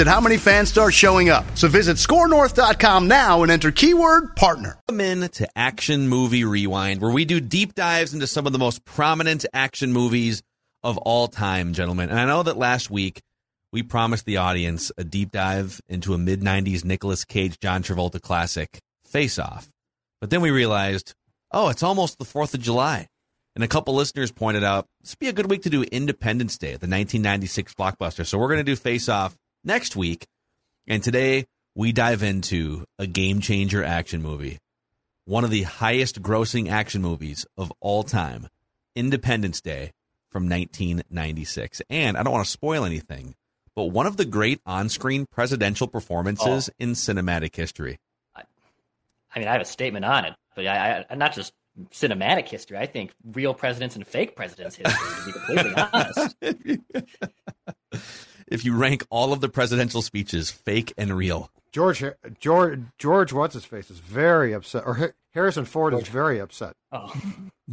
at how many fans start showing up. So visit scorenorth.com now and enter keyword partner. Welcome in to Action Movie Rewind, where we do deep dives into some of the most prominent action movies of all time, gentlemen. And I know that last week we promised the audience a deep dive into a mid 90s Nicolas Cage John Travolta classic, Face Off. But then we realized, oh, it's almost the 4th of July. And a couple listeners pointed out this would be a good week to do Independence Day, the 1996 blockbuster. So we're going to do Face Off next week. And today we dive into a game changer action movie one of the highest grossing action movies of all time, Independence Day from 1996. And I don't want to spoil anything, but one of the great on screen presidential performances oh. in cinematic history. I, I, mean, I have a statement on it, but I, I, not just cinematic history. I think real presidents and fake presidents history, to be completely honest. if you rank all of the presidential speeches, fake and real, George George George what's his face is very upset, or Harrison Ford is very upset. Oh.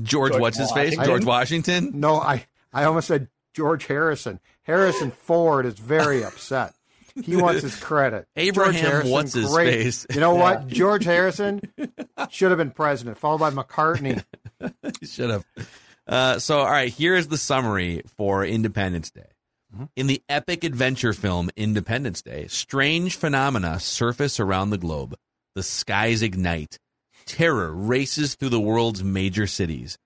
George, George what's his face? George Washington? No, I I almost said George Harrison. Harrison Ford is very upset. He wants his credit. Abraham, George Harrison, what's his great. face? You know what? George Harrison should have been president, followed by McCartney. he should have. Uh, so, all right, here is the summary for Independence Day. Mm-hmm. In the epic adventure film Independence Day, strange phenomena surface around the globe. The skies ignite. Terror races through the world's major cities.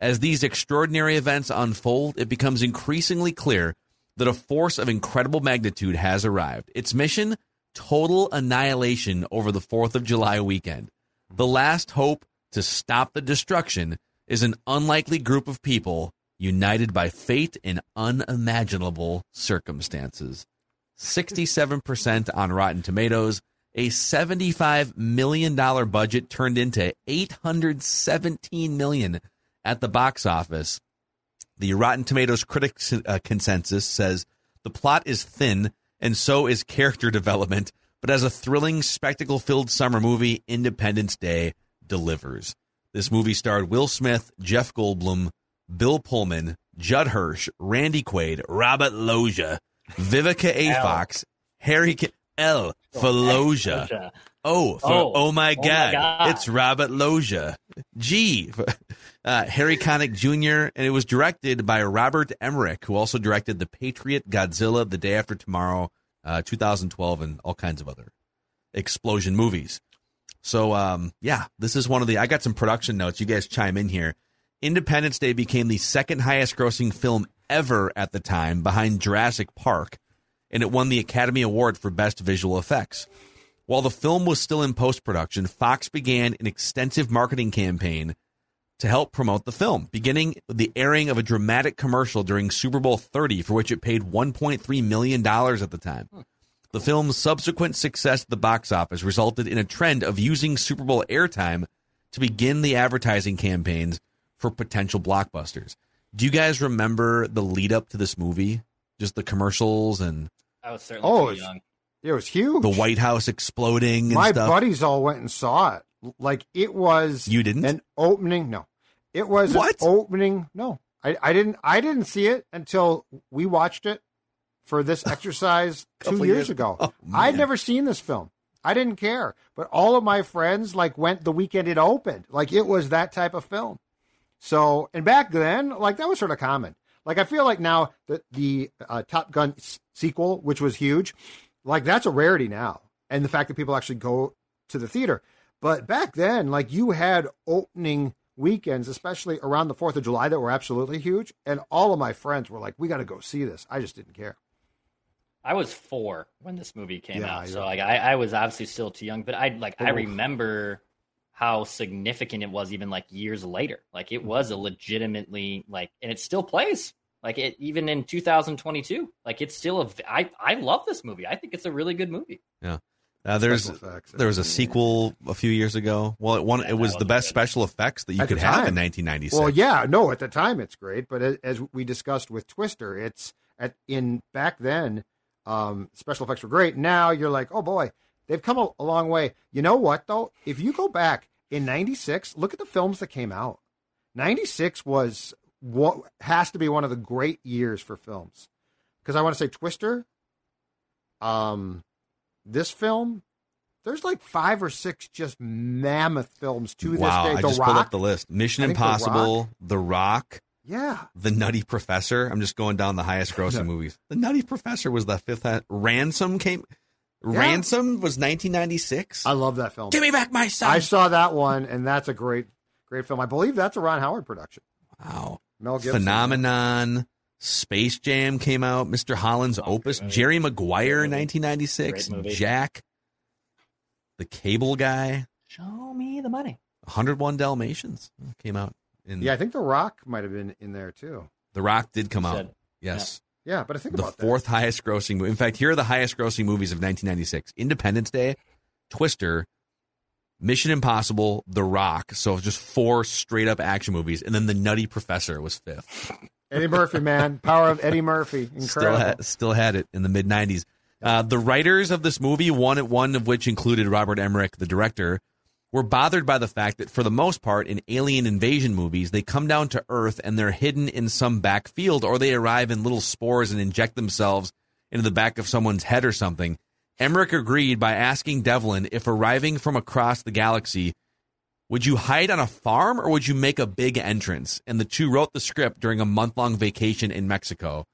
As these extraordinary events unfold, it becomes increasingly clear that a force of incredible magnitude has arrived. Its mission total annihilation over the 4th of July weekend. The last hope to stop the destruction is an unlikely group of people united by fate in unimaginable circumstances. 67% on Rotten Tomatoes, a $75 million budget turned into 817 million at the box office. The Rotten Tomatoes critics uh, consensus says the plot is thin and so is character development, but as a thrilling, spectacle filled summer movie, Independence Day delivers. This movie starred Will Smith, Jeff Goldblum, Bill Pullman, Judd Hirsch, Randy Quaid, Robert Loggia, Vivica A. L. Fox, Harry K- L. Oh, Faloja. Oh, for, oh, oh, my, oh God. my God. It's Robert Loggia. G. Uh, Harry Connick Jr. And it was directed by Robert Emmerich, who also directed The Patriot, Godzilla, The Day After Tomorrow, uh, 2012, and all kinds of other explosion movies. So, um, yeah, this is one of the. I got some production notes. You guys chime in here. Independence Day became the second highest grossing film ever at the time, behind Jurassic Park, and it won the Academy Award for Best Visual Effects. While the film was still in post production, Fox began an extensive marketing campaign to help promote the film, beginning with the airing of a dramatic commercial during Super Bowl 30, for which it paid $1.3 million at the time. The film's subsequent success at the box office resulted in a trend of using Super Bowl airtime to begin the advertising campaigns for potential blockbusters. Do you guys remember the lead up to this movie? Just the commercials and I was certainly oh, it young. It was huge. The White House exploding. My stuff. buddies all went and saw it. Like it was. You didn't an opening. No, it was what opening. No, I, I didn't. I didn't see it until we watched it for this exercise two years, years, ago. Oh, I'd never seen this film. I didn't care, but all of my friends like went the weekend it opened. Like it was that type of film. So, and back then, like that was sort of common. Like I feel like now that the uh, Top Gun s- sequel, which was huge, like that's a rarity now. And the fact that people actually go to the theater. But back then, like you had opening weekends, especially around the 4th of July, that were absolutely huge. And all of my friends were like, we got to go see this. I just didn't care. I was four when this movie came Yeah, out, so like I, I was obviously still too young. But I like I remember how significant it was even like years later. Like it was a legitimately like, and it still plays. Like it even in 2022. Like it's still a. I I love this movie. I think it's a really good movie. Uh, there's effects. there was a sequel a few years ago. Well, it one Yeah, it was the best good. special effects that you At could have in 1996. Well, yeah, no, at the time it's great, but as we discussed with Twister, it's at in back then, um, special effects were great. Now you're like, oh boy, they've come a, a long way. You know what though? If you go back in '96, look at the films that came out. '96 was what has to be one of the great years for films, because I want to say Twister, um, this film. There's like five or six just mammoth films to wow, this day. The I just Rock, pulled up the list. Mission I think The Impossible, The Rock, yeah, The Nutty Professor. I'm just going down the highest grossing movies. The Nutty Professor was the fifth. hi- Ransom came. Ransom was 1996. I love that film. Give me back my son. I saw that one, and that's a great, great film. I believe that's a Ron Howard production. wow. Mel Gibson. Phenomenon. Space Jam came out. Mr. Holland's Oh, Opus. great. Jerry Maguire, Great movie. 1996. Great movie. Jack. The Cable Guy. Show me the money. 101 Dalmatians came out. In Yeah, I think The Rock might have been in there too. The Rock did come out. Said- Yes. Yeah, but I think The fourth highest grossing movie. In fact, here are the highest grossing movies of 1996 Independence Day, Twister, Mission Impossible, The Rock. So just four straight up action movies. And then The Nutty Professor was fifth. Eddie Murphy, man, power of Eddie Murphy, Still incredible. had, still had it in the mid 90s. Uh, the writers of this movie, one, one of which included Robert Emmerich, the director, were bothered by the fact that for the most part in alien invasion movies, they come down to Earth and they're hidden in some back field or they arrive in little spores and inject themselves into the back of someone's head or something. Emmerich agreed by asking Devlin if arriving from across the galaxy, would you hide on a farm or would you make a big entrance? And the two wrote the script during a month long vacation in Mexico,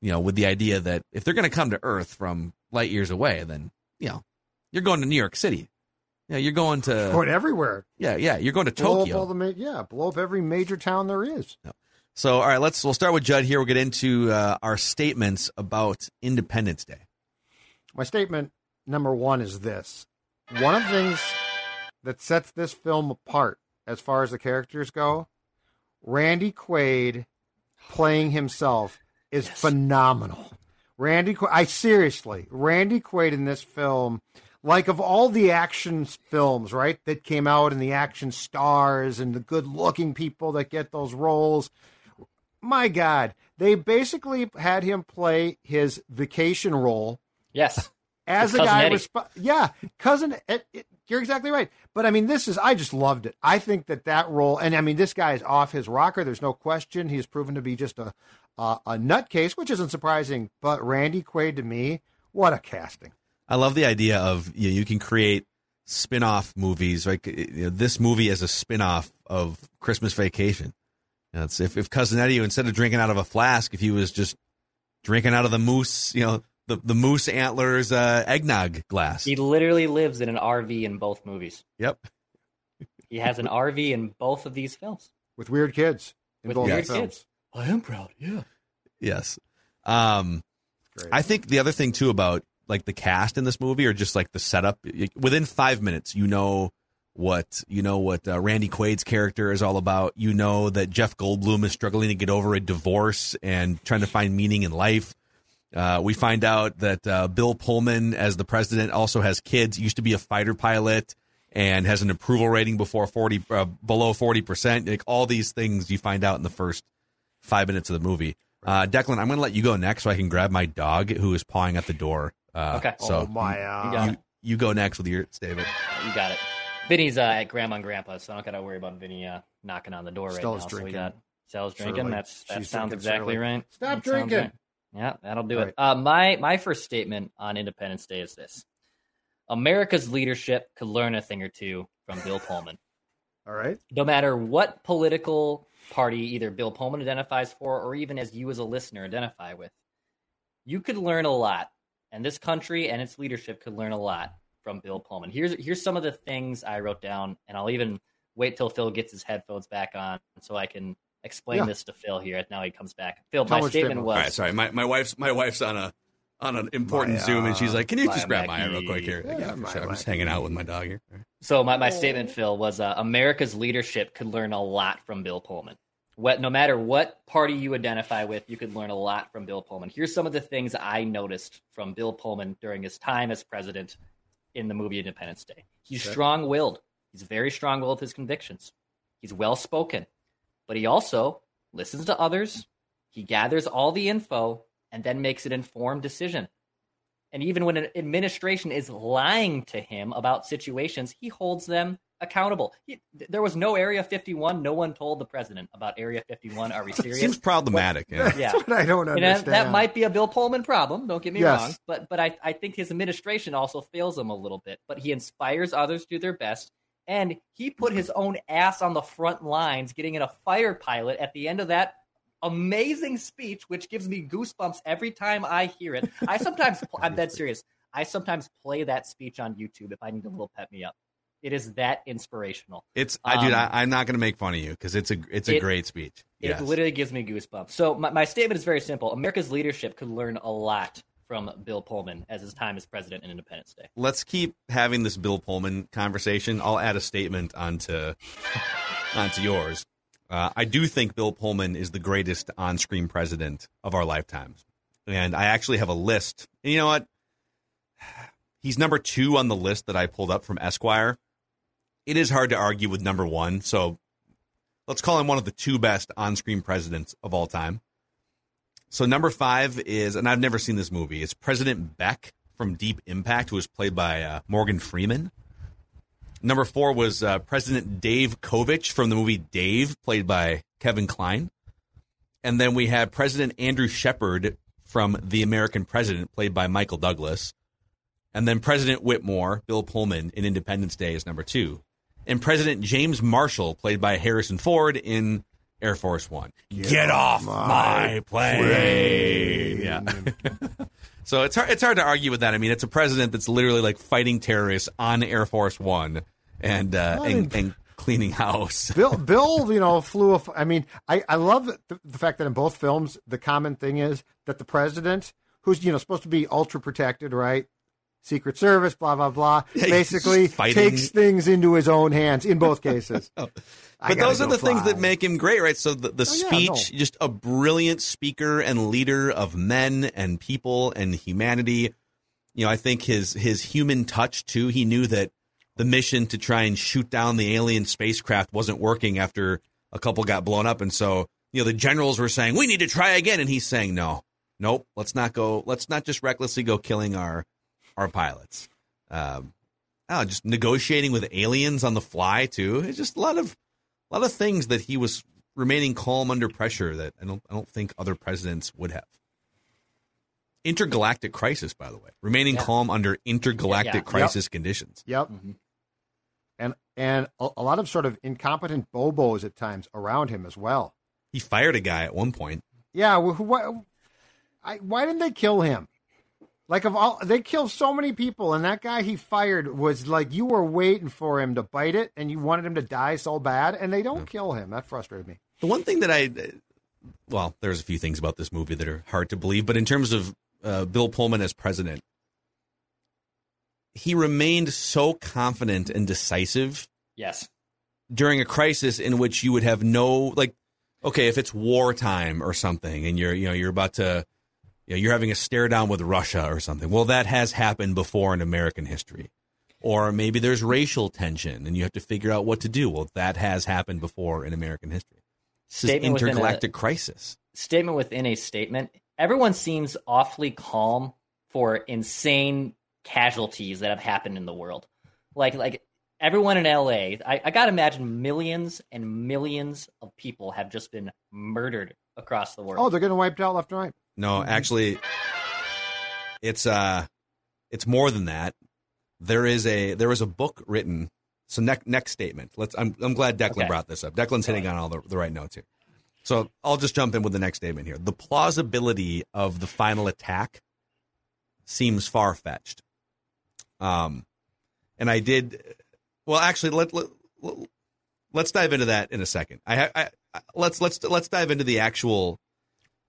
you know, with the idea that if they're going to come to Earth from light years away, then, you know, you're going to New York City. Yeah, you're going to Going everywhere. yeah, yeah. You're going to Blow up Tokyo. all the ma- yeah, blow up every major town there is. so, all right, let's we'll start with Judd here. We'll get into uh, our statements about Independence Day. My statement number one is this: one of the things that sets this film apart, as far as the characters go, Randy Quaid playing himself is phenomenal. Randy, Qu- I seriously, Randy Quaid in this film, like of all the action films, right, that came out and the action stars and the good-looking people that get those roles. My God, they basically had him play his vacation role. Yes. as a guy resp- yeah cousin it, it- you're exactly right. But i mean this is i just loved it. I think that that role and i mean this guy is off his rocker there's no question. He's proven to be just a a, a nutcase which isn't surprising but randy quaid to me what a casting I love the idea of you, know, you can create spin-off movies like you know, this movie as a spin-off of Christmas Vacation. You know, it's if, if Cousin Eddie instead of drinking out of a flask, if he was just drinking out of the moose, you know, the, the moose antlers uh, eggnog glass. He literally lives in an RV in both movies. Yep. He has an RV in both of these films. with weird kids in With both weird films. kids. I am proud. Yeah. Yes. Um, Great. I think the other thing too about like the cast in this movie or just like the setup within five minutes, you know what you know what uh, Randy Quaid's character is all about. You know that Jeff Goldblum is struggling to get over a divorce and trying to find meaning in life. Uh, we find out that uh, Bill Pullman, as the president, also has kids. Used to be a fighter pilot and has an approval rating before forty uh, below forty percent. Like all these things, you find out in the first five minutes of the movie. Uh, Declan, I'm going to let you go next so I can grab my dog who is pawing at the door. Uh, Okay. So oh my You uh, got you, you go next with your statement. You got it. Vinny's uh, at grandma and grandpa's, so I don't got to worry about Vinny uh, knocking on the door right Stella's now. So we drinking. got Stella's drinking. Surely. That's that She's sounds drinking exactly surely. right. Stop That drinking. right. Yeah, that'll do Right. it. Uh, my my first statement on Independence Day is this: America's leadership could learn a thing or two from Bill Pullman. all right no matter what political party either Bill Pullman identifies for or even as you as a listener identify with, you could learn a lot. And this country and its leadership could learn a lot from Bill Pullman. Here's here's some of the things I wrote down, and I'll even wait till Phil gets his headphones back on so I can explain Yeah. this to Phil here. Now he comes back. Phil, Tell my statement statement. was All right, sorry. My, my wife's my wife's on a on an important Maya. Zoom, and she's like, "Can you just grab Maya real Mackey. quick here?" Yeah, yeah, for sure. I'm just hanging out with my dog here. So my, my statement, Phil, was uh, America's leadership could learn a lot from Bill Pullman. What, no matter what party you identify with, you could learn a lot from Bill Pullman. Here's some of the things I noticed from Bill Pullman during his time as president in the movie Independence Day. He's strong-willed. He's very strong-willed with his convictions. He's well-spoken, but he also listens to others. He gathers all the info and then makes an informed decision. And even when an administration is lying to him about situations, he holds them accountable. He, there was no Area 51. No one told the president about Area 51. Are we serious? Seems problematic. Yeah. yeah. That's what I don't understand. that, that might be a Bill Pullman problem. Don't get me Yes. wrong, but but I, I think his administration also fails him a little bit. But he inspires others to do their best, and he put his own ass on the front lines, getting in a fighter pilot at the end of that amazing speech, which gives me goosebumps every time I hear it. I sometimes, I'm dead serious. I sometimes play that speech on YouTube if I need a little pep me up. It is that inspirational. It's I dude, Um, I, I'm not going to make fun of you because it's a it's a it- great speech. It literally gives me goosebumps. So my, my statement is very simple. America's leadership could learn a lot from Bill Pullman as his time as president in Independence Day. Let's keep having this Bill Pullman conversation. I'll add a statement onto onto yours. Uh, I do think Bill Pullman is the greatest on-screen president of our lifetimes, and I actually have a list. And you know what? He's number two on the list that I pulled up from Esquire. It is hard to argue with number one, so let's call him one of the two best on-screen presidents of all time. So number five is, and I've never seen this movie. It's President Beck from Deep Impact, who was played by uh, Morgan Freeman. Number four was uh, President Dave Kovich from the movie Dave, played by Kevin Kline. And then we had President Andrew Shepard from The American President, played by Michael Douglas. And then President Whitmore, Bill Pullman in Independence Day is number two. And President James Marshall, played by Harrison Ford in Air Force One. Get, off my plane. Yeah. so it's hard, it's hard to argue with that. I mean, it's a president that's literally like fighting terrorists on Air Force One and uh, and, and cleaning house. Bill, Bill, you know, flew. A, I mean, I, I love the, the fact that in both films, the common thing is that the president, who's you know supposed to be ultra protected, right? Secret Service, blah blah blah, Yeah, basically takes things into his own hands in both cases. But those are the things that make him great, right? So the, the Oh, yeah, speech, no. just a brilliant speaker and leader of men and people and humanity. You know, I think his his human touch too. He knew that the mission to try and shoot down the alien spacecraft wasn't working after a couple got blown up, and so you know the generals were saying we need to try again, and he's saying no, nope, let's not go, let's not just recklessly go killing our our pilots. Um, oh, just negotiating with aliens on the fly too. It's just a lot of a lot of things that he was remaining calm under pressure that I don't I don't think other presidents would have. Intergalactic crisis, by the way, remaining Yeah. calm under intergalactic Yeah. crisis conditions. Yep. Mhm. And and a, a lot of sort of incompetent bobos at times around him as well. He fired a guy at one point. Yeah, wh- wh- I, why didn't they kill him? Like of all, they killed so many people, and that guy he fired was like you were waiting for him to bite it, and you wanted him to die so bad, and they don't kill him. That frustrated me. The one thing that I, well, there's a few things about this movie that are hard to believe, but in terms of uh, Bill Pullman as president, he remained so confident and decisive Yes. during a crisis in which you would have no like okay if it's wartime or something and you're you know you're about to you know, you're having a stare down with Russia or something well that has happened before in American history or maybe there's racial tension and you have to figure out what to do well that has happened before in American history this is Statement a- intergalactic crisis Statement within a statement. Everyone seems awfully calm for insane casualties that have happened in the world. Like like everyone in LA, I, I gotta imagine millions and millions of people have just been murdered across the world. Oh, they're getting wiped out left and right. No actually it's uh it's more than that. There is a there is a book written so next next statement. Let's i'm, I'm glad declan Okay. brought this up. Declan's hitting on all the, the right notes here. So i'll just jump in with the next statement here. The plausibility of the final attack seems far-fetched. Um and I did. Well, actually, let, let let's dive into that in a second. I, I, I let's let's let's dive into the actual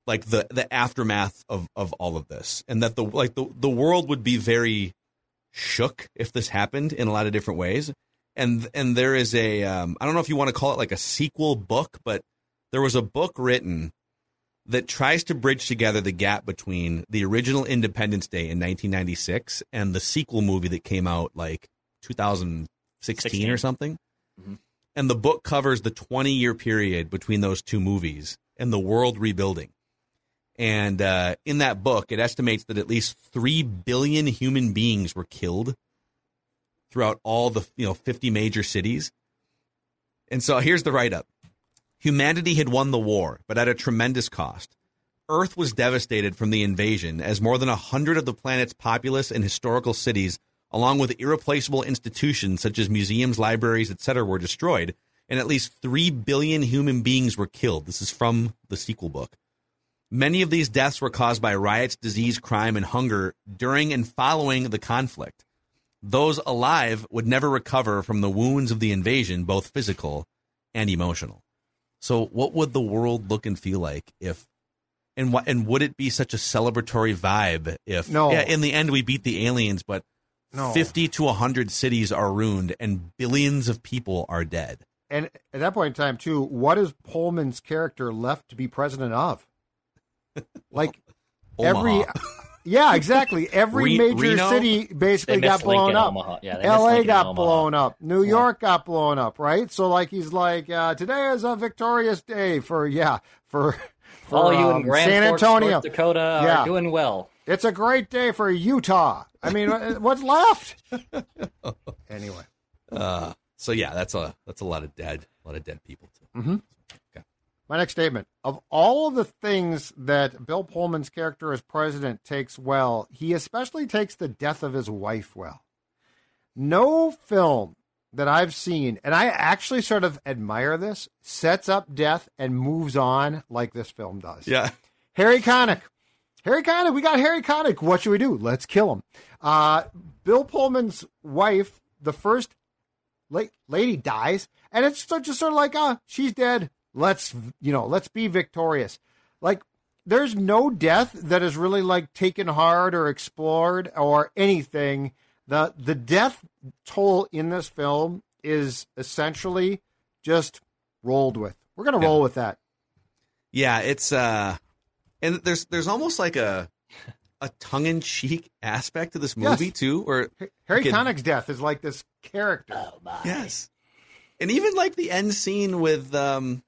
like the the aftermath of of all of this, and that the like the the world would be very shook if this happened in a lot of different ways. And and there is a um, I don't know if you want to call it like a sequel book, but there was a book written that tries to bridge together the gap between the original Independence Day in 1996 and the sequel movie that came out like 2016 16. or something. Mm-hmm. And the book covers the 20 year period between those two movies and the world rebuilding. And uh, in that book, it estimates that at least 3 billion human beings were killed throughout all the you know 50 major cities. And so here's the write up Humanity had won the war, but at a tremendous cost. Earth was devastated from the invasion as more than a hundred of the planet's populous and historical cities, along with irreplaceable institutions such as museums, libraries, etc., were destroyed, and at least 3 billion human beings were killed. This is from the sequel book. Many of these deaths were caused by riots, disease, crime, and hunger during and following the conflict. Those alive would never recover from the wounds of the invasion, both physical and emotional. So, what would the world look and feel like if, and what, and would it be such a celebratory vibe if, no. yeah, in the end we beat the aliens, but no. 50 to 100 cities are ruined and billions of people are dead? And at that point in time, too, what is Pullman's character left to be president of? Like every yeah, exactly. Every Re- major Reno? city basically got blown up. Yeah, L.A. got blown up. New yeah. York got blown up. Right. So like he's like uh, today is a victorious day for yeah for. for All you um, in Grand San Antonio, North Dakota yeah. are doing well. It's a great day for Utah. I mean, what's left? anyway. Uh, so yeah, that's a that's a lot of dead, a lot of dead people too. Mm-hmm. My next statement of all of the things that Bill Pullman's character as president takes well, he especially takes the death of his wife well. No film that I've seen, and I actually sort of admire this, sets up death and moves on like this film does. Yeah. Harry Connick. Harry Connick, we got Harry Connick. What should we do? Let's kill him. Uh, Bill Pullman's wife, the first lady, dies, and it's just sort of like, ah, uh, she's dead. Let's, you know, let's be victorious. Like, there's no death that is really like taken hard or explored or anything. The the death toll in this film is essentially just rolled with. We're gonna roll yeah. with that. Yeah, it's uh and there's there's almost like a a tongue in cheek aspect to this movie yes. too, or Harry Connick's death is like this character. Oh my. Yes. And even like the end scene with um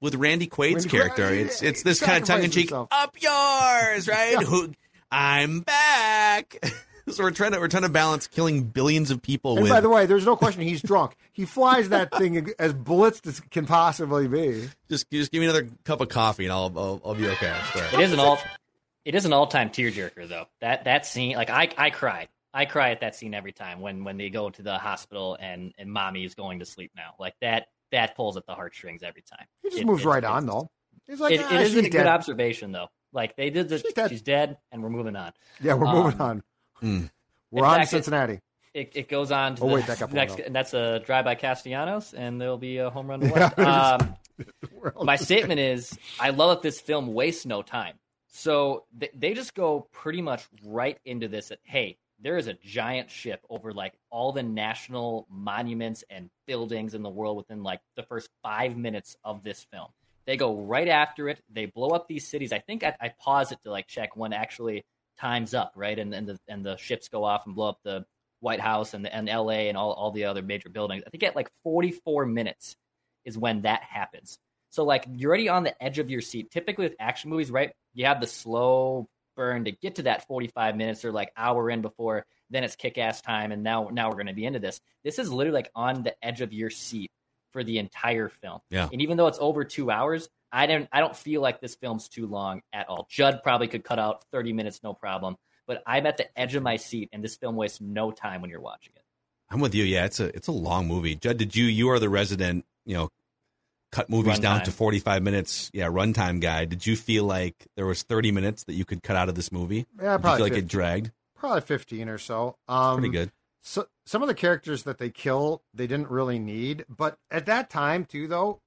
with Randy Quaid's Randy character. Quaid, it's it's this kind of tongue in cheek. Up yours, right? yeah. Who, I'm back. so we're trying to we're trying to balance killing billions of people. And with... by the way, there's no question he's drunk. He flies that thing as blitzed as can possibly be. Just just give me another cup of coffee and I'll I'll, I'll be okay. It is an all it is an all time tearjerker though. That that scene, like I I cried. I cry at that scene every time when when they go to the hospital and and mommy is going to sleep now. Like that that pulls at the heartstrings every time. He just it, moves right on though. He's like, it, ah, it is a dead. good observation though. Like they did this, she's dead. she's dead, and we're moving on. Yeah, we're um, moving on. Mm. We're on fact, Cincinnati. It, it, goes on to oh, wait, that next, and that's a drive by Castellanos, and there'll be a home run. Yeah, um, my statement is, I love that this film wastes no time. So they, they just go pretty much right into this. That hey, there is a giant ship over like all the national monuments and buildings in the world within like the first five minutes of this film. They go right after it. They blow up these cities. I think I, I pause it to like check when actually time's up, right? And and the and the ships go off and blow up the White House and the and L.A. and all all the other major buildings. I think at like 44 minutes is when that happens. So like you're already on the edge of your seat. Typically with action movies, right? You have the slow burn to get to that 45 minutes or like hour in before then it's kick ass time and now now we're going to be into this. This is literally like on the edge of your seat for the entire film. Yeah. And even though it's over two hours i don't i don't feel like this film's too long at all. Judd probably could cut out 30 minutes no problem but i'm at the edge of my seat and this film wastes no time when you're watching it. I'm with you. Yeah it's a it's a long movie. Judd did you you are the resident you know cut movies run down time. to 45 minutes yeah runtime guy did you feel like there was 30 minutes that you could cut out of this movie yeah probably did you feel 50, like it dragged probably 15 or so um, pretty good so, some of the characters that they kill, they didn't really need. But at that time, too, though,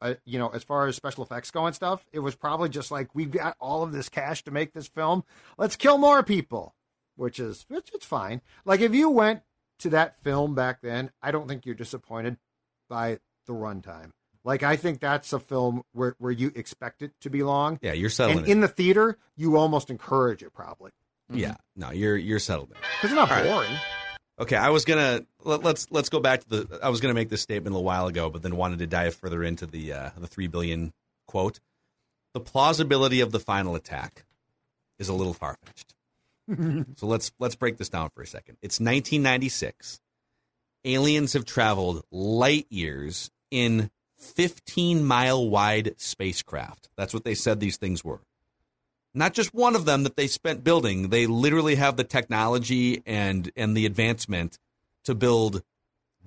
uh, you know, as far as special effects go and stuff, it was probably just like we've got all of this cash to make this film. Let's kill more people, which is it's, it's fine. Like if you went to that film back then, I don't think you're disappointed by the runtime. Like I think that's a film where, where you expect it to be long. Yeah, you're settling. And in the theater, you almost encourage it probably. Yeah, no, you're you're settled there. Because it's not All right. boring. Okay, I was gonna let, let's let's go back to the. I was gonna make this statement a little while ago, but then wanted to dive further into the uh, the three billion quote. The plausibility of the final attack is a little far fetched. so let's let's break this down for a second. It's 1996. Aliens have traveled light years in 15 mile wide spacecraft. That's what they said these things were. Not just one of them that they spent building. They literally have the technology and and the advancement to build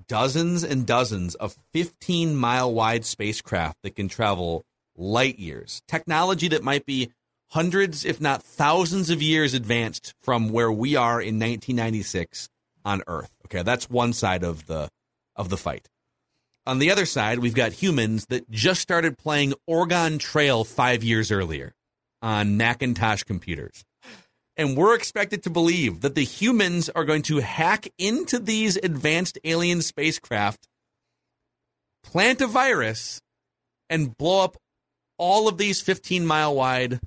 dozens and dozens of 15 mile wide spacecraft that can travel light years. Technology that might be hundreds, if not thousands of years advanced from where we are in 1996 on Earth. Okay, that's one side of the of the fight. On the other side, we've got humans that just started playing Oregon Trail 5 years earlier on Macintosh computers. And we're expected to believe that the humans are going to hack into these advanced alien spacecraft, plant a virus, and blow up all of these 15 mile wide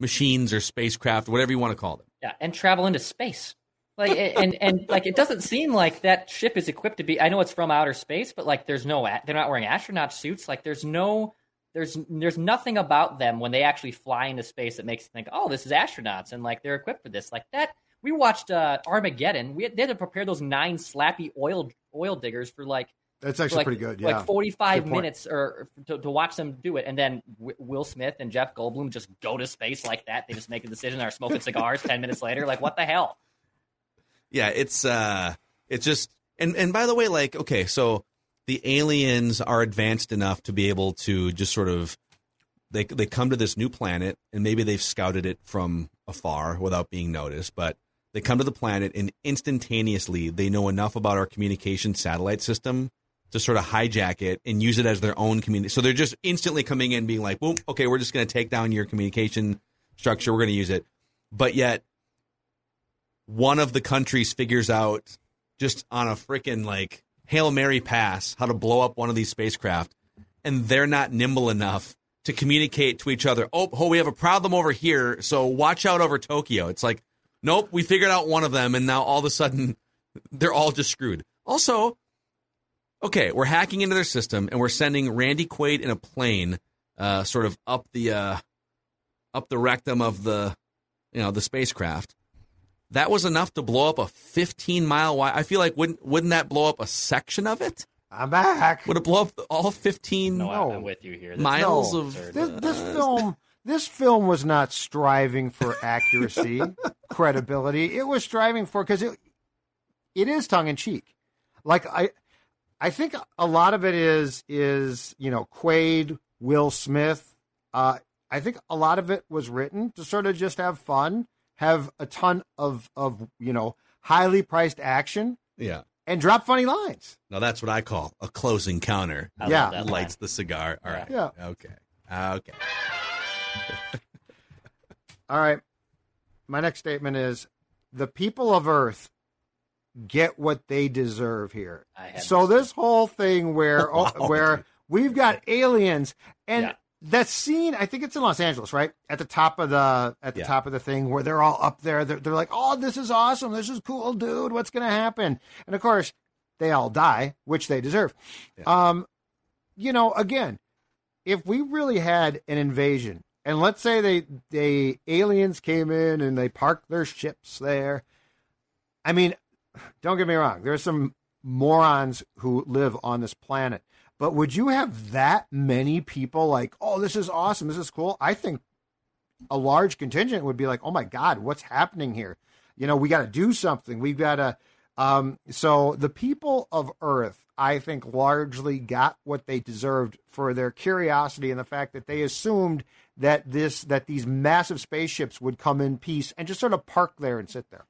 machines or spacecraft, whatever you want to call them. Yeah, and travel into space. Like and and like it doesn't seem like that ship is equipped to be. I know it's from outer space, but like there's no they're not wearing astronaut suits. Like there's no there's there's nothing about them when they actually fly into space that makes you think, oh, this is astronauts and like they're equipped for this. Like that. We watched uh, Armageddon. We had, they had to prepare those nine slappy oil oil diggers for like That's actually like, pretty good. Yeah. like 45 Good minutes or to, to watch them do it and then w- will smith and jeff goldblum just go to space like that they just make a decision they're smoking cigars 10 minutes later like what the hell Yeah, it's uh it's just and and by the way, like, okay, so the aliens are advanced enough to be able to just sort of they they come to this new planet and maybe they've scouted it from afar without being noticed, but they come to the planet and instantaneously they know enough about our communication satellite system to sort of hijack it and use it as their own community. So they're just instantly coming in being like, "Boom, okay, we're just going to take down your communication structure. We're going to use it." But yet one of the countries figures out just on a freaking like Hail Mary pass how to blow up one of these spacecraft, and they're not nimble enough to communicate to each other. Oh, oh, we have a problem over here, so watch out over Tokyo. It's like, nope, we figured out one of them, and now all of a sudden they're all just screwed. Also, okay, we're hacking into their system, and we're sending Randy Quaid in a plane, uh, sort of up the uh, up the rectum of the you know the spacecraft that was enough to blow up a 15 mile wide. I feel like wouldn't wouldn't that blow up a section of it? I'm back. Would it blow up all 15 no, No. i'm with you here miles No. of? This, this film, this film was not striving for accuracy, credibility. It was striving for because it, it is tongue in cheek. Like I, I think a lot of it is is you know Quaid, Will Smith. Uh, I think a lot of it was written to sort of just have fun, have a ton of of you know highly priced action, yeah. and drop funny lines. Now that's what I call a close encounter. I Yeah. love that Lights the cigar. All right. Yeah. Okay. Okay. All right. My next statement is the people of Earth get what they deserve here. So this- this whole thing where Wow. where we've got aliens and Yeah. That scene, I think it's in Los Angeles, right? At the top of the at the Yeah. top of the thing where they're all up there. They're, they're like, "Oh, this is awesome. This is cool, dude. What's going to happen?" And of course, they all die, which they deserve. Um, you know, again, if we really had an invasion, and let's say they they aliens came in and they parked their ships there, I mean, don't get me wrong, there's some morons who live on this planet. But would you have that many people like, oh, this is awesome, this is cool? I think a large contingent would be like, oh my God, what's happening here? You know, we got to do something. We've got to. Um, so the people of Earth, I think, largely got what they deserved for their curiosity and the fact that they assumed that this that these massive spaceships would come in peace and just sort of park there and sit there.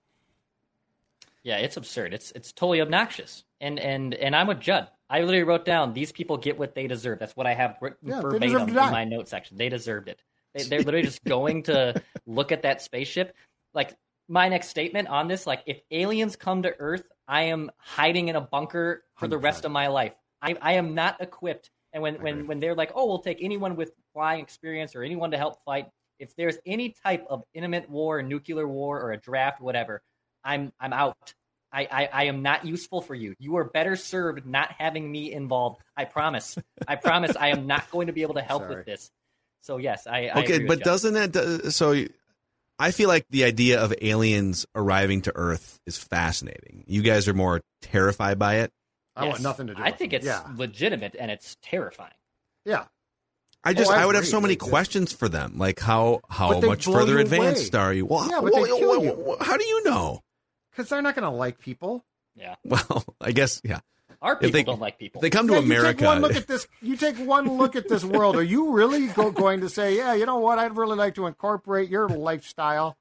Yeah, it's absurd. It's it's totally obnoxious. And and and I'm with Judd. I literally wrote down these people get what they deserve. That's what I have written Yeah, verbatim in my note section. They deserved it. They, they're literally just going to look at that spaceship. Like my next statement on this, like if aliens come to Earth, I am hiding in a bunker for the rest of my life. I, I am not equipped. And when, when when they're like, oh, we'll take anyone with flying experience or anyone to help fight. If there's any type of imminent war, nuclear war, or a draft, whatever, I'm I'm out. I, I, I am not useful for you. You are better served not having me involved. I promise. I promise. I am not going to be able to help Sorry. with this. So yes, I. I Okay, agree but Jeff. doesn't that so? I feel like the idea of aliens arriving to Earth is fascinating. You guys are more terrified by it. I want nothing to do. I with think them. it's yeah, legitimate and it's terrifying. yeah. I just Oh, I I, would have so many questions for them, like how how much further advanced away. are you? Well, Yeah, well, well, you. well, how do you know? Because they're not going to like people. Yeah. Well, I guess yeah. Our people they- don't like people. They come to Yeah, America. You take one look at this. You take one look at this world. Are you really go, going to say, yeah, you know what? I'd really like to incorporate your lifestyle.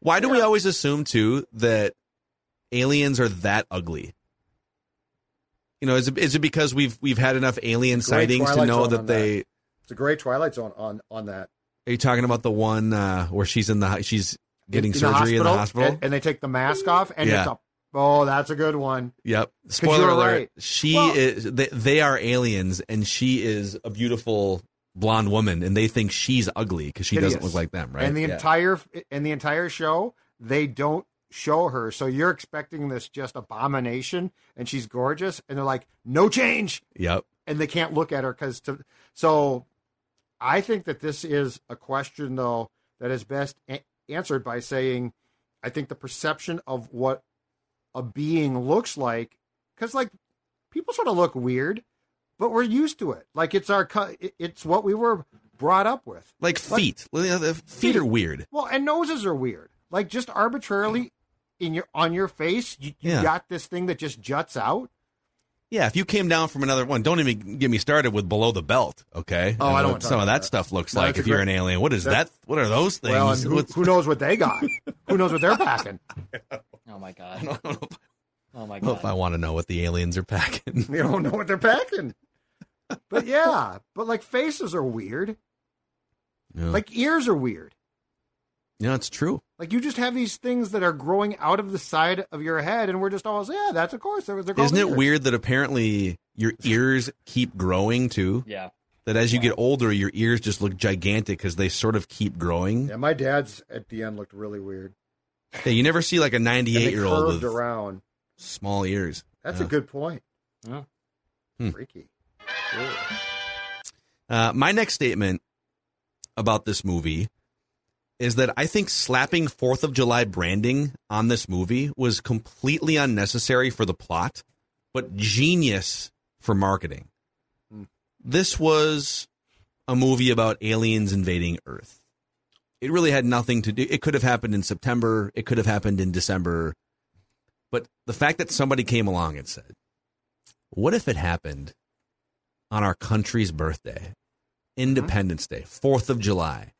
Why do we always assume too that aliens are that ugly? You know, is it, is it because we've we've had enough alien Great sightings to know that on they? It's a great Twilight Zone on on that. Are you talking about the one uh, where she's in the she's getting In the surgery in the hospital? and, and they take the mask off, and Yeah. it's a oh, that's a good one. Yep. Spoiler alert. right. She Well- is. They, they are aliens, and she is a beautiful blonde woman, and they think she's ugly because she doesn't look like them, right? And the Yeah. entire and the entire show, they don't show her, so you're expecting this just abomination, and she's gorgeous, and they're like, no change. Yep. and they can't look at her because to so i think that this is a question though that is best a- answered by saying i think the perception of what a being looks like because like people sort of look weird but we're used to it like it's our it's what we were brought up with Like feet. You uh, the feet are weird. well and noses are weird like just arbitrarily in your on your face you, you Yeah. got this thing that just juts out Yeah, if you came down from another one, don't even get me started with below the belt. Okay. Oh, I don't know what some of that that. stuff looks No, like that's a if you're great- an alien. What is that? What are those things? well who, who knows what they got who knows what they're packing oh my god. don't if- Oh my god. don't if I want to know what the aliens are packing. They don't know what they're packing. But yeah, but like faces are weird. Yeah. Like ears are weird. Yeah, it's true. Like you just have these things that are growing out of the side of your head, and we're just always, yeah, that's of course. They're, they're Isn't it ears. weird that apparently your ears keep growing too? Yeah. That as you get older, your ears just look gigantic because they sort of keep growing. Yeah, my dad's at the end looked really weird. Yeah, you never see like a 98 year old curved with around. small ears. That's Yeah. a good point. Yeah. Hmm. Freaky. Uh, my next statement about this movie is that I think slapping Fourth of July branding on this movie was completely unnecessary for the plot, but genius for marketing. This was a movie about aliens invading Earth. It really had nothing to do. It could have happened in September. It could have happened in December. But the fact that somebody came along and said, "What if it happened on our country's birthday, mm-hmm. Independence Day, Fourth of July.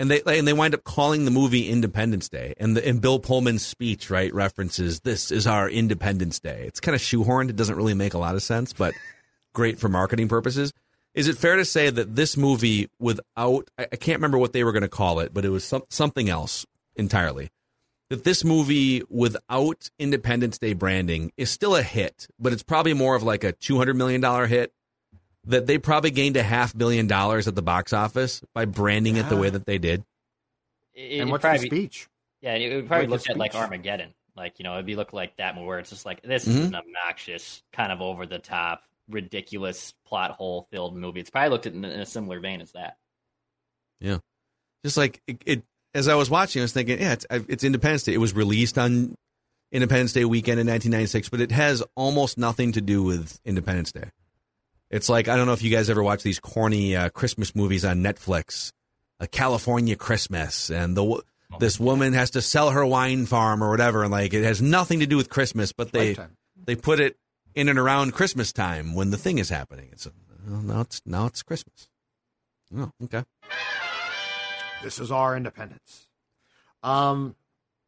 And they and they wind up calling the movie Independence Day, and the, and Bill Pullman's speech right references this is our Independence Day. It's kind of shoehorned; it doesn't really make a lot of sense, but great for marketing purposes. Is it fair to say that this movie, without I, I can't remember what they were going to call it, but it was some, something else entirely. That this movie, without Independence Day branding, is still a hit, but it's probably more of like a two hundred million dollar hit that they probably gained a half billion dollars at the box office by branding it the way that they did. It, and it'd what's probably the speech? Yeah, it would probably Like look at like. Armageddon. Like, you know, it'd be look like that movie where it's just like this Mm-hmm. is an obnoxious, kind of over the top, ridiculous plot hole filled movie. It's probably looked at in, in a similar vein as that. Yeah. Just like it, it as I was watching, I was thinking, yeah, it's, it's Independence Day. It was released on Independence Day weekend in 1996, but it has almost nothing to do with Independence Day. It's like I don't know if you guys ever watch these corny uh, Christmas movies on Netflix, a California Christmas, and the this woman has to sell her wine farm or whatever, and like it has nothing to do with Christmas, but they Lifetime. they put it in and around Christmas time when the thing is happening. It's well, now it's now it's Christmas. Oh, okay. This is our independence. Um,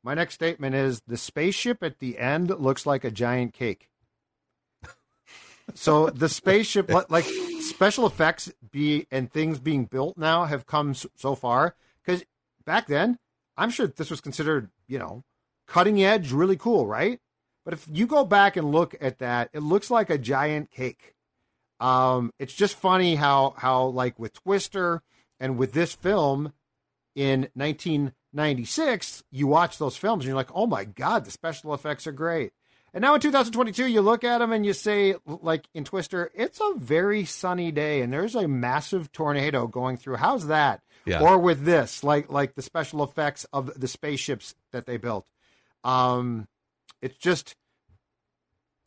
My next statement is the spaceship at the end looks like a giant cake. So the spaceship, like special effects, be and things being built now have come so far. Because back then, I'm sure this was considered, you know, cutting edge, really cool, right? But if you go back and look at that, it looks like a giant cake. Um, it's just funny how how like with Twister and with this film in 1996, you watch those films and you're like, oh my god, the special effects are great. And now in 2022, you look at them and you say, like in Twister, it's a very sunny day and there's a massive tornado going through. How's that? Yeah. Or with this, like like the special effects of the spaceships that they built. Um, it's just,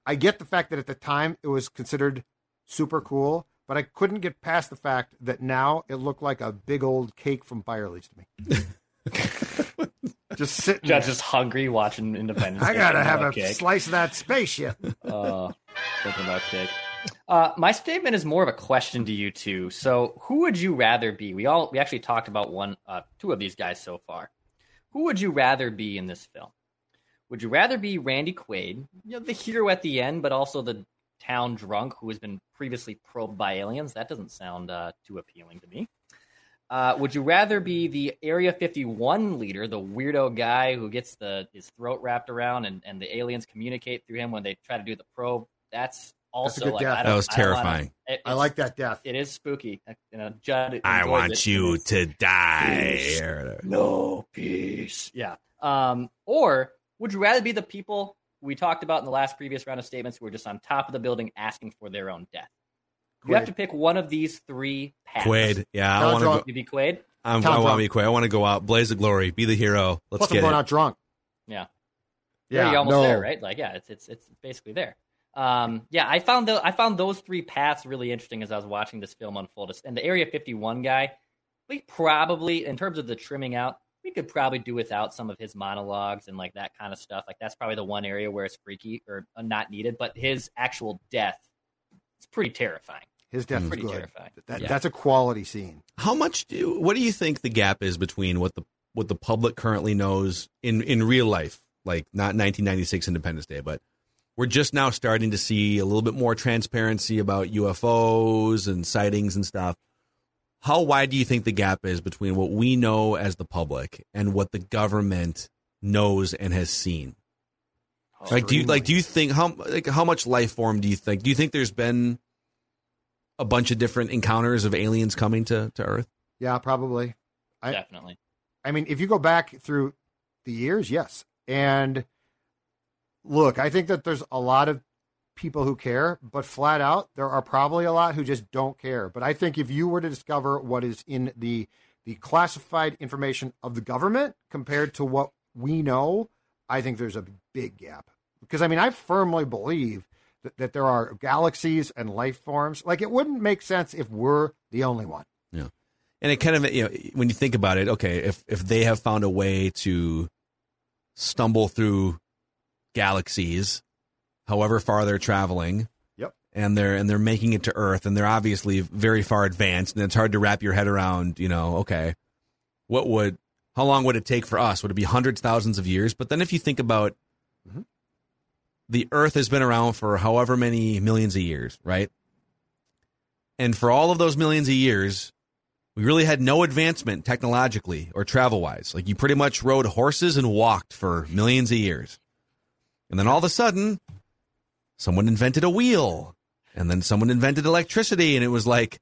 I get the fact that at the time it was considered super cool, but I couldn't get past the fact that now it looked like a big old cake from Byerly's to me. just sitting, just, just hungry watching Independence. I gotta have a cake. slice of that spaceship. Uh, thinking about cake. Uh, my statement is more of a question to you two. So, who would you rather be? We all we actually talked about one, uh, two of these guys so far. Who would you rather be in this film? Would you rather be Randy Quaid, you know, the hero at the end, but also the town drunk who has been previously probed by aliens? That doesn't sound uh, too appealing to me. Uh, would you rather be the Area 51 leader, the weirdo guy who gets the his throat wrapped around and, and the aliens communicate through him when they try to do the probe? That's also like that was terrifying. I, it, I, like that death. It is spooky. You know, Judd. I want it. you to die. Peace. No peace. Yeah. Um, or would you rather be the people we talked about in the last previous round of statements who are just on top of the building asking for their own death? Quaid. You have to pick one of these three paths. Quaid. Yeah, I want to go. be Quaid. I'm, I want to be Quaid. I want to go out, blaze of glory, be the hero. Let's Plus get I'm going it. out drunk. Yeah. Yeah, you're almost no. there, right? Like, yeah, it's it's it's basically there. Um, yeah, I found the I found those three paths really interesting as I was watching this film unfold. And the Area 51 guy, we probably, in terms of the trimming out, we could probably do without some of his monologues and like that kind of stuff. Like that's probably the one area where it's freaky or not needed. But his actual death, it's pretty terrifying. His death mm. pretty good. That, yeah. That's a quality scene. How much? Do, what do you think the gap is between what the what the public currently knows in in real life, like not 1996 Independence Day, but we're just now starting to see a little bit more transparency about UFOs and sightings and stuff how wide do you think the gap is between what we know as the public and what the government knows and has seen? Oh, like, do you like? Do you think how like how much life form do you think? Do you think there's been a bunch of different encounters of aliens coming to to Earth? Yeah, probably. I, Definitely. I mean, if you go back through the years, yes. And look, I think that there's a lot of people who care, but flat out, there are probably a lot who just don't care. But I think if you were to discover what is in the the classified information of the government compared to what we know, I think there's a big gap. Because I mean, I firmly believe that, that there are galaxies and life forms. Like it wouldn't make sense if we're the only one. Yeah. And it kind of you know when you think about it, okay, if if they have found a way to stumble through galaxies however far they're traveling. Yep. And they're and they're making it to Earth, and they're obviously very far advanced, and it's hard to wrap your head around. You know, okay, what would how long would it take for us? Would it be hundreds, thousands of years? But then if you think about mm-hmm. The Earth has been around for however many millions of years, right? And for all of those millions of years, we really had no advancement technologically or travel wise. Like you pretty much rode horses and walked for millions of years. And then all of a sudden, someone invented a wheel and then someone invented electricity and it was like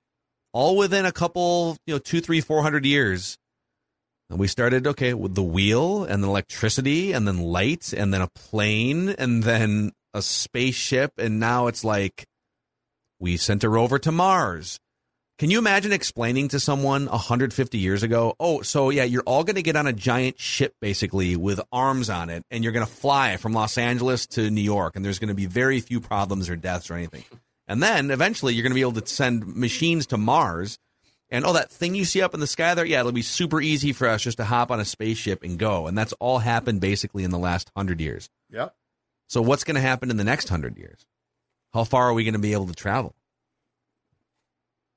all within a couple you know two three four hundred years and we started okay with the wheel and then electricity and then light and then a plane and then a spaceship and now it's like we sent a rover to mars can you imagine explaining to someone 150 years ago, oh, so yeah, you're all going to get on a giant ship basically with arms on it, and you're going to fly from Los Angeles to New York, and there's going to be very few problems or deaths or anything. And then eventually you're going to be able to send machines to Mars. And oh, that thing you see up in the sky there, yeah, it'll be super easy for us just to hop on a spaceship and go. And that's all happened basically in the last hundred years. Yep. So what's going to happen in the next hundred years? How far are we going to be able to travel?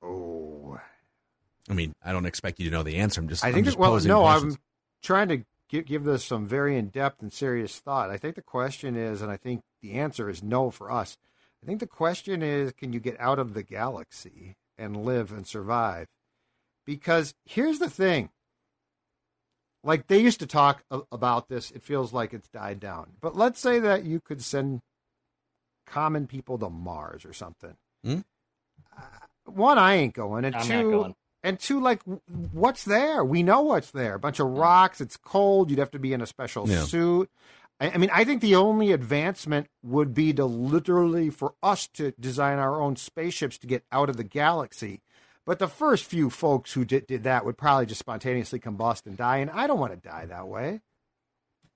Oh. I mean, I don't expect you to know the answer. I'm just. I think. just well, no, questions. I'm trying to give, give this some very in depth and serious thought. I think the question is, and I think the answer is no for us. I think the question is, can you get out of the galaxy and live and survive? Because here's the thing. Like they used to talk about this, it feels like it's died down. But let's say that you could send common people to Mars or something. Hmm? Uh, one, I ain't going, and I'm not two, going. and two, like, what's there? We know what's there. A bunch of rocks. It's cold. You'd have to be in a special Yeah. suit. I, I mean, I think the only advancement would be to literally for us to design our own spaceships to get out of the galaxy. But the first few folks who did, did that would probably just spontaneously combust and die, and I don't want to die that way.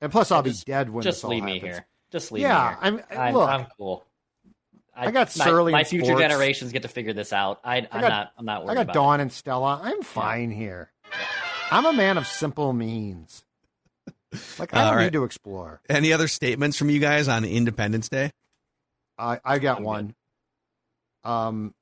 And plus, I'll Just- be dead when Just this all leave me here. Just leave Yeah, me I'm, here. I'm, look. I'm cool. I got my, Surly My in future sports. generations get to figure this out. I, I'm got- not. I'm not worried. I got about Dawn and Stella. I'm fine here. I'm a man of simple means. Like I All don't right. need to explore. Any other statements from you guys on Independence Day? I I got I'm one. Um,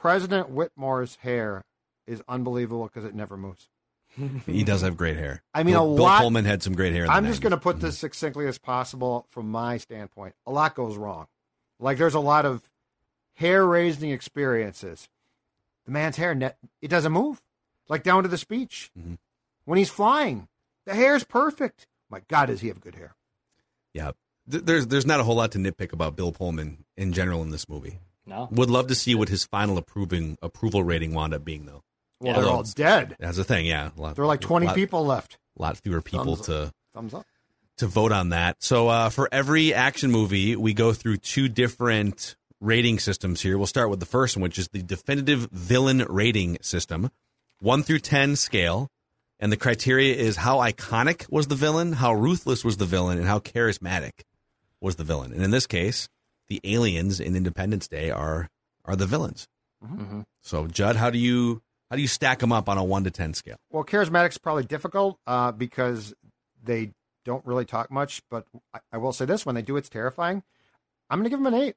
President Whitmore's hair is unbelievable because it never moves. He does have great hair. I mean, Bill, a Bill Pullman had some great hair. in the I'm just going to put this succinctly as possible from my standpoint. A lot goes wrong. Like there's a lot of hair raising experiences. The man's hair net it doesn't move. Like down to the speech. Mhm. When he's flying, the hair's perfect. My God, does he have good hair? Yeah. There's there's not a whole lot to nitpick about Bill Pullman in general in this movie. No. Would love to see what his final approving approval rating wound up being though. Well, Yeah. they're all dead. That's a thing, yeah. Lot, There are like 20 lot, people left. A lot fewer people Thumbs to Thumbs up. to vote on that. So uh, for every action movie, we go through two different rating systems here. We'll start with the first one, which is the definitive villain rating system, one through ten scale, and the criteria is how iconic was the villain, how ruthless was the villain, and how charismatic was the villain. And in this case, the aliens in Independence Day are are the villains. Mhm. So Judd, how do you how do you stack them up on a one to ten scale? Well, charismatic's probably difficult uh, because they don't really talk much. But I, I will say this: when they do, it's terrifying. I'm going to give them an eight.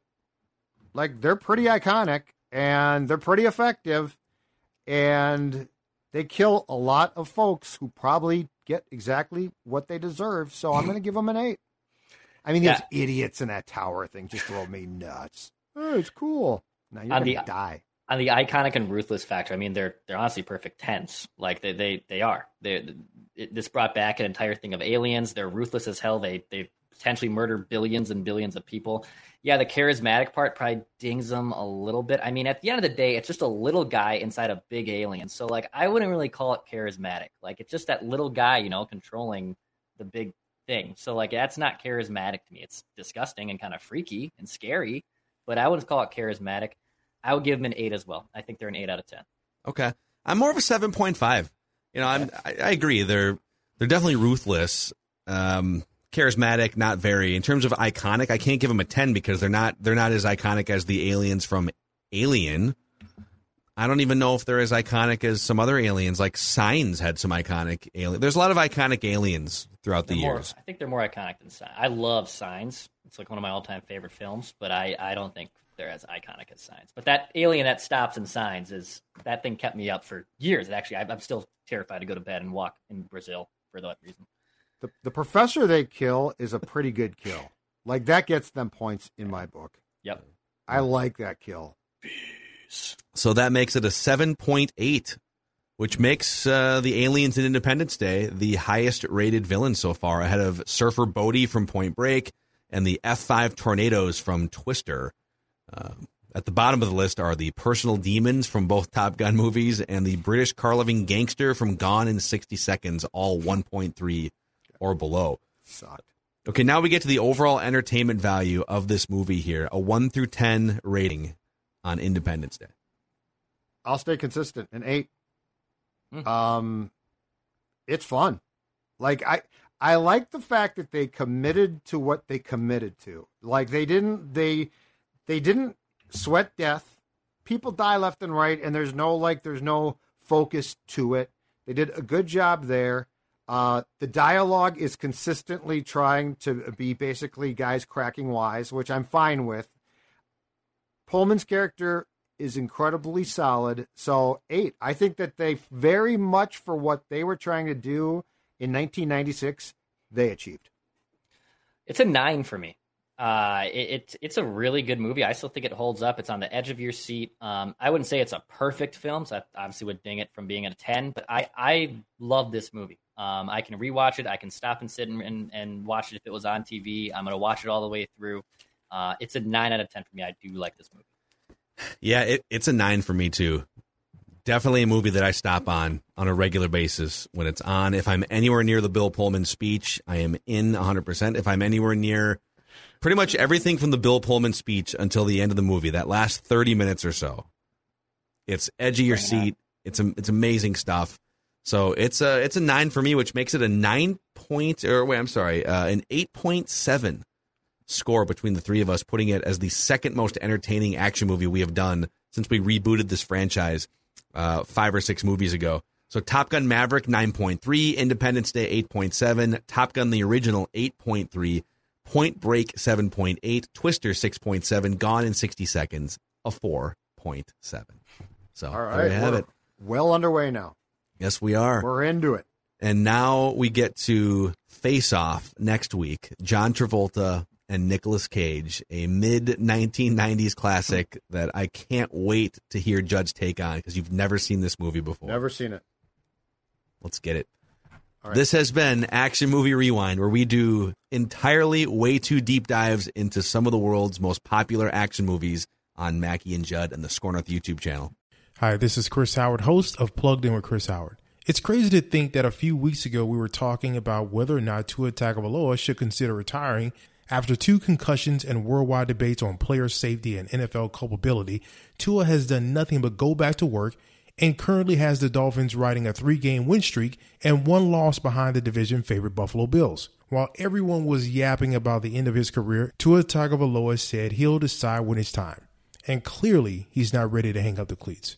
Like they're pretty iconic and they're pretty effective, and they kill a lot of folks who probably get exactly what they deserve. So I'm going to give them an eight. I mean, Yeah. those idiots in that tower thing just drove me nuts. Oh, it's cool. Now you're On to the- die. on the iconic and ruthless factor, I mean, they're they're honestly perfect tens. Like they they they are. They it, this brought back an entire thing of aliens. They're ruthless as hell. They they potentially murder billions and billions of people. Yeah, the charismatic part probably dings them a little bit. I mean, at the end of the day, it's just a little guy inside a big alien. So like, I wouldn't really call it charismatic. Like it's just that little guy, you know, controlling the big thing. So like, that's not charismatic to me. It's disgusting and kind of freaky and scary. But I wouldn't call it charismatic. I would give them an eight as well. I think they're an eight out of ten. Okay, I'm more of a seven point five. You know, I'm I, I agree. They're they're definitely ruthless, um, charismatic, not very. In terms of iconic, I can't give them a ten because they're not they're not as iconic as the aliens from Alien. I don't even know if they're as iconic as some other aliens. Like Signs had some iconic alien. There's a lot of iconic aliens throughout the They're more- years. I think they're more iconic than Signs. I love Signs. It's like one of my all-time favorite films, but I, I don't think they're as iconic as Signs. But that alien that stops in Signs is that thing kept me up for years. Actually, I, I'm still terrified to go to bed and walk in Brazil for that reason. The the professor they kill is a pretty good kill. Like that gets them points in my book. Yep. I like that kill. So that makes it a 7.8, which makes uh, the aliens in Independence Day the highest rated villain so far, ahead of Surfer Bodhi from Point Break and the F5 Tornadoes from Twister. Uh, at the bottom of the list are the personal demons from both Top Gun movies and the British car loving gangster from Gone in 60 Seconds, all 1.3 or below. Sucked. Okay, now we get to the overall entertainment value of this movie here a 1 through 10 rating on Independence Day. I'll stay consistent. An eight. Hmm. Um, it's fun. Like I, I like the fact that they committed to what they committed to. Like they didn't, they, they didn't sweat death. People die left and right, and there's no like, there's no focus to it. They did a good job there. Uh, the dialogue is consistently trying to be basically guys cracking wise, which I'm fine with. Pullman's character is incredibly solid. So eight. I think that they very much for what they were trying to do in 1996, they achieved. It's a nine for me. Uh, it, it's it's a really good movie. I still think it holds up. It's on the edge of your seat. Um, I wouldn't say it's a perfect film, so I obviously would ding it from being at a ten. But I I love this movie. Um, I can rewatch it. I can stop and sit and, and, and watch it if it was on TV. I'm gonna watch it all the way through. Uh, it's a nine out of ten for me. I do like this movie. Yeah, it, it's a nine for me too. Definitely a movie that I stop on on a regular basis when it's on. If I'm anywhere near the Bill Pullman speech, I am in 100%. If I'm anywhere near pretty much everything from the Bill Pullman speech until the end of the movie, that last 30 minutes or so, it's edge of your seat. It's it's amazing stuff. So it's a it's a nine for me, which makes it a nine point or wait, I'm sorry, uh, an eight point seven score between the three of us, putting it as the second most entertaining action movie we have done since we rebooted this franchise uh, five or six movies ago. So Top Gun Maverick 9.3, Independence Day 8.7, Top Gun the original 8.3, Point Break 7.8, Twister 6.7, Gone in 60 Seconds a 4.7. So All right, there you have it. Well underway now. Yes, we are. We're into it. And now we get to face off next week. John Travolta and Nicolas Cage, a mid 1990s classic that I can't wait to hear Judd's take on because you've never seen this movie before. Never seen it. Let's get it. All right. This has been Action Movie Rewind, where we do entirely way too deep dives into some of the world's most popular action movies on Mackie and Judd and the Score North YouTube channel. Hi, this is Chris Howard, host of Plugged In with Chris Howard. It's crazy to think that a few weeks ago we were talking about whether or not Tua Tagovailoa should consider retiring after two concussions and worldwide debates on player safety and NFL culpability. Tua has done nothing but go back to work and currently has the Dolphins riding a three-game win streak and one loss behind the division favorite Buffalo Bills. While everyone was yapping about the end of his career, Tua Tagovailoa said he'll decide when it's time. And clearly, he's not ready to hang up the cleats.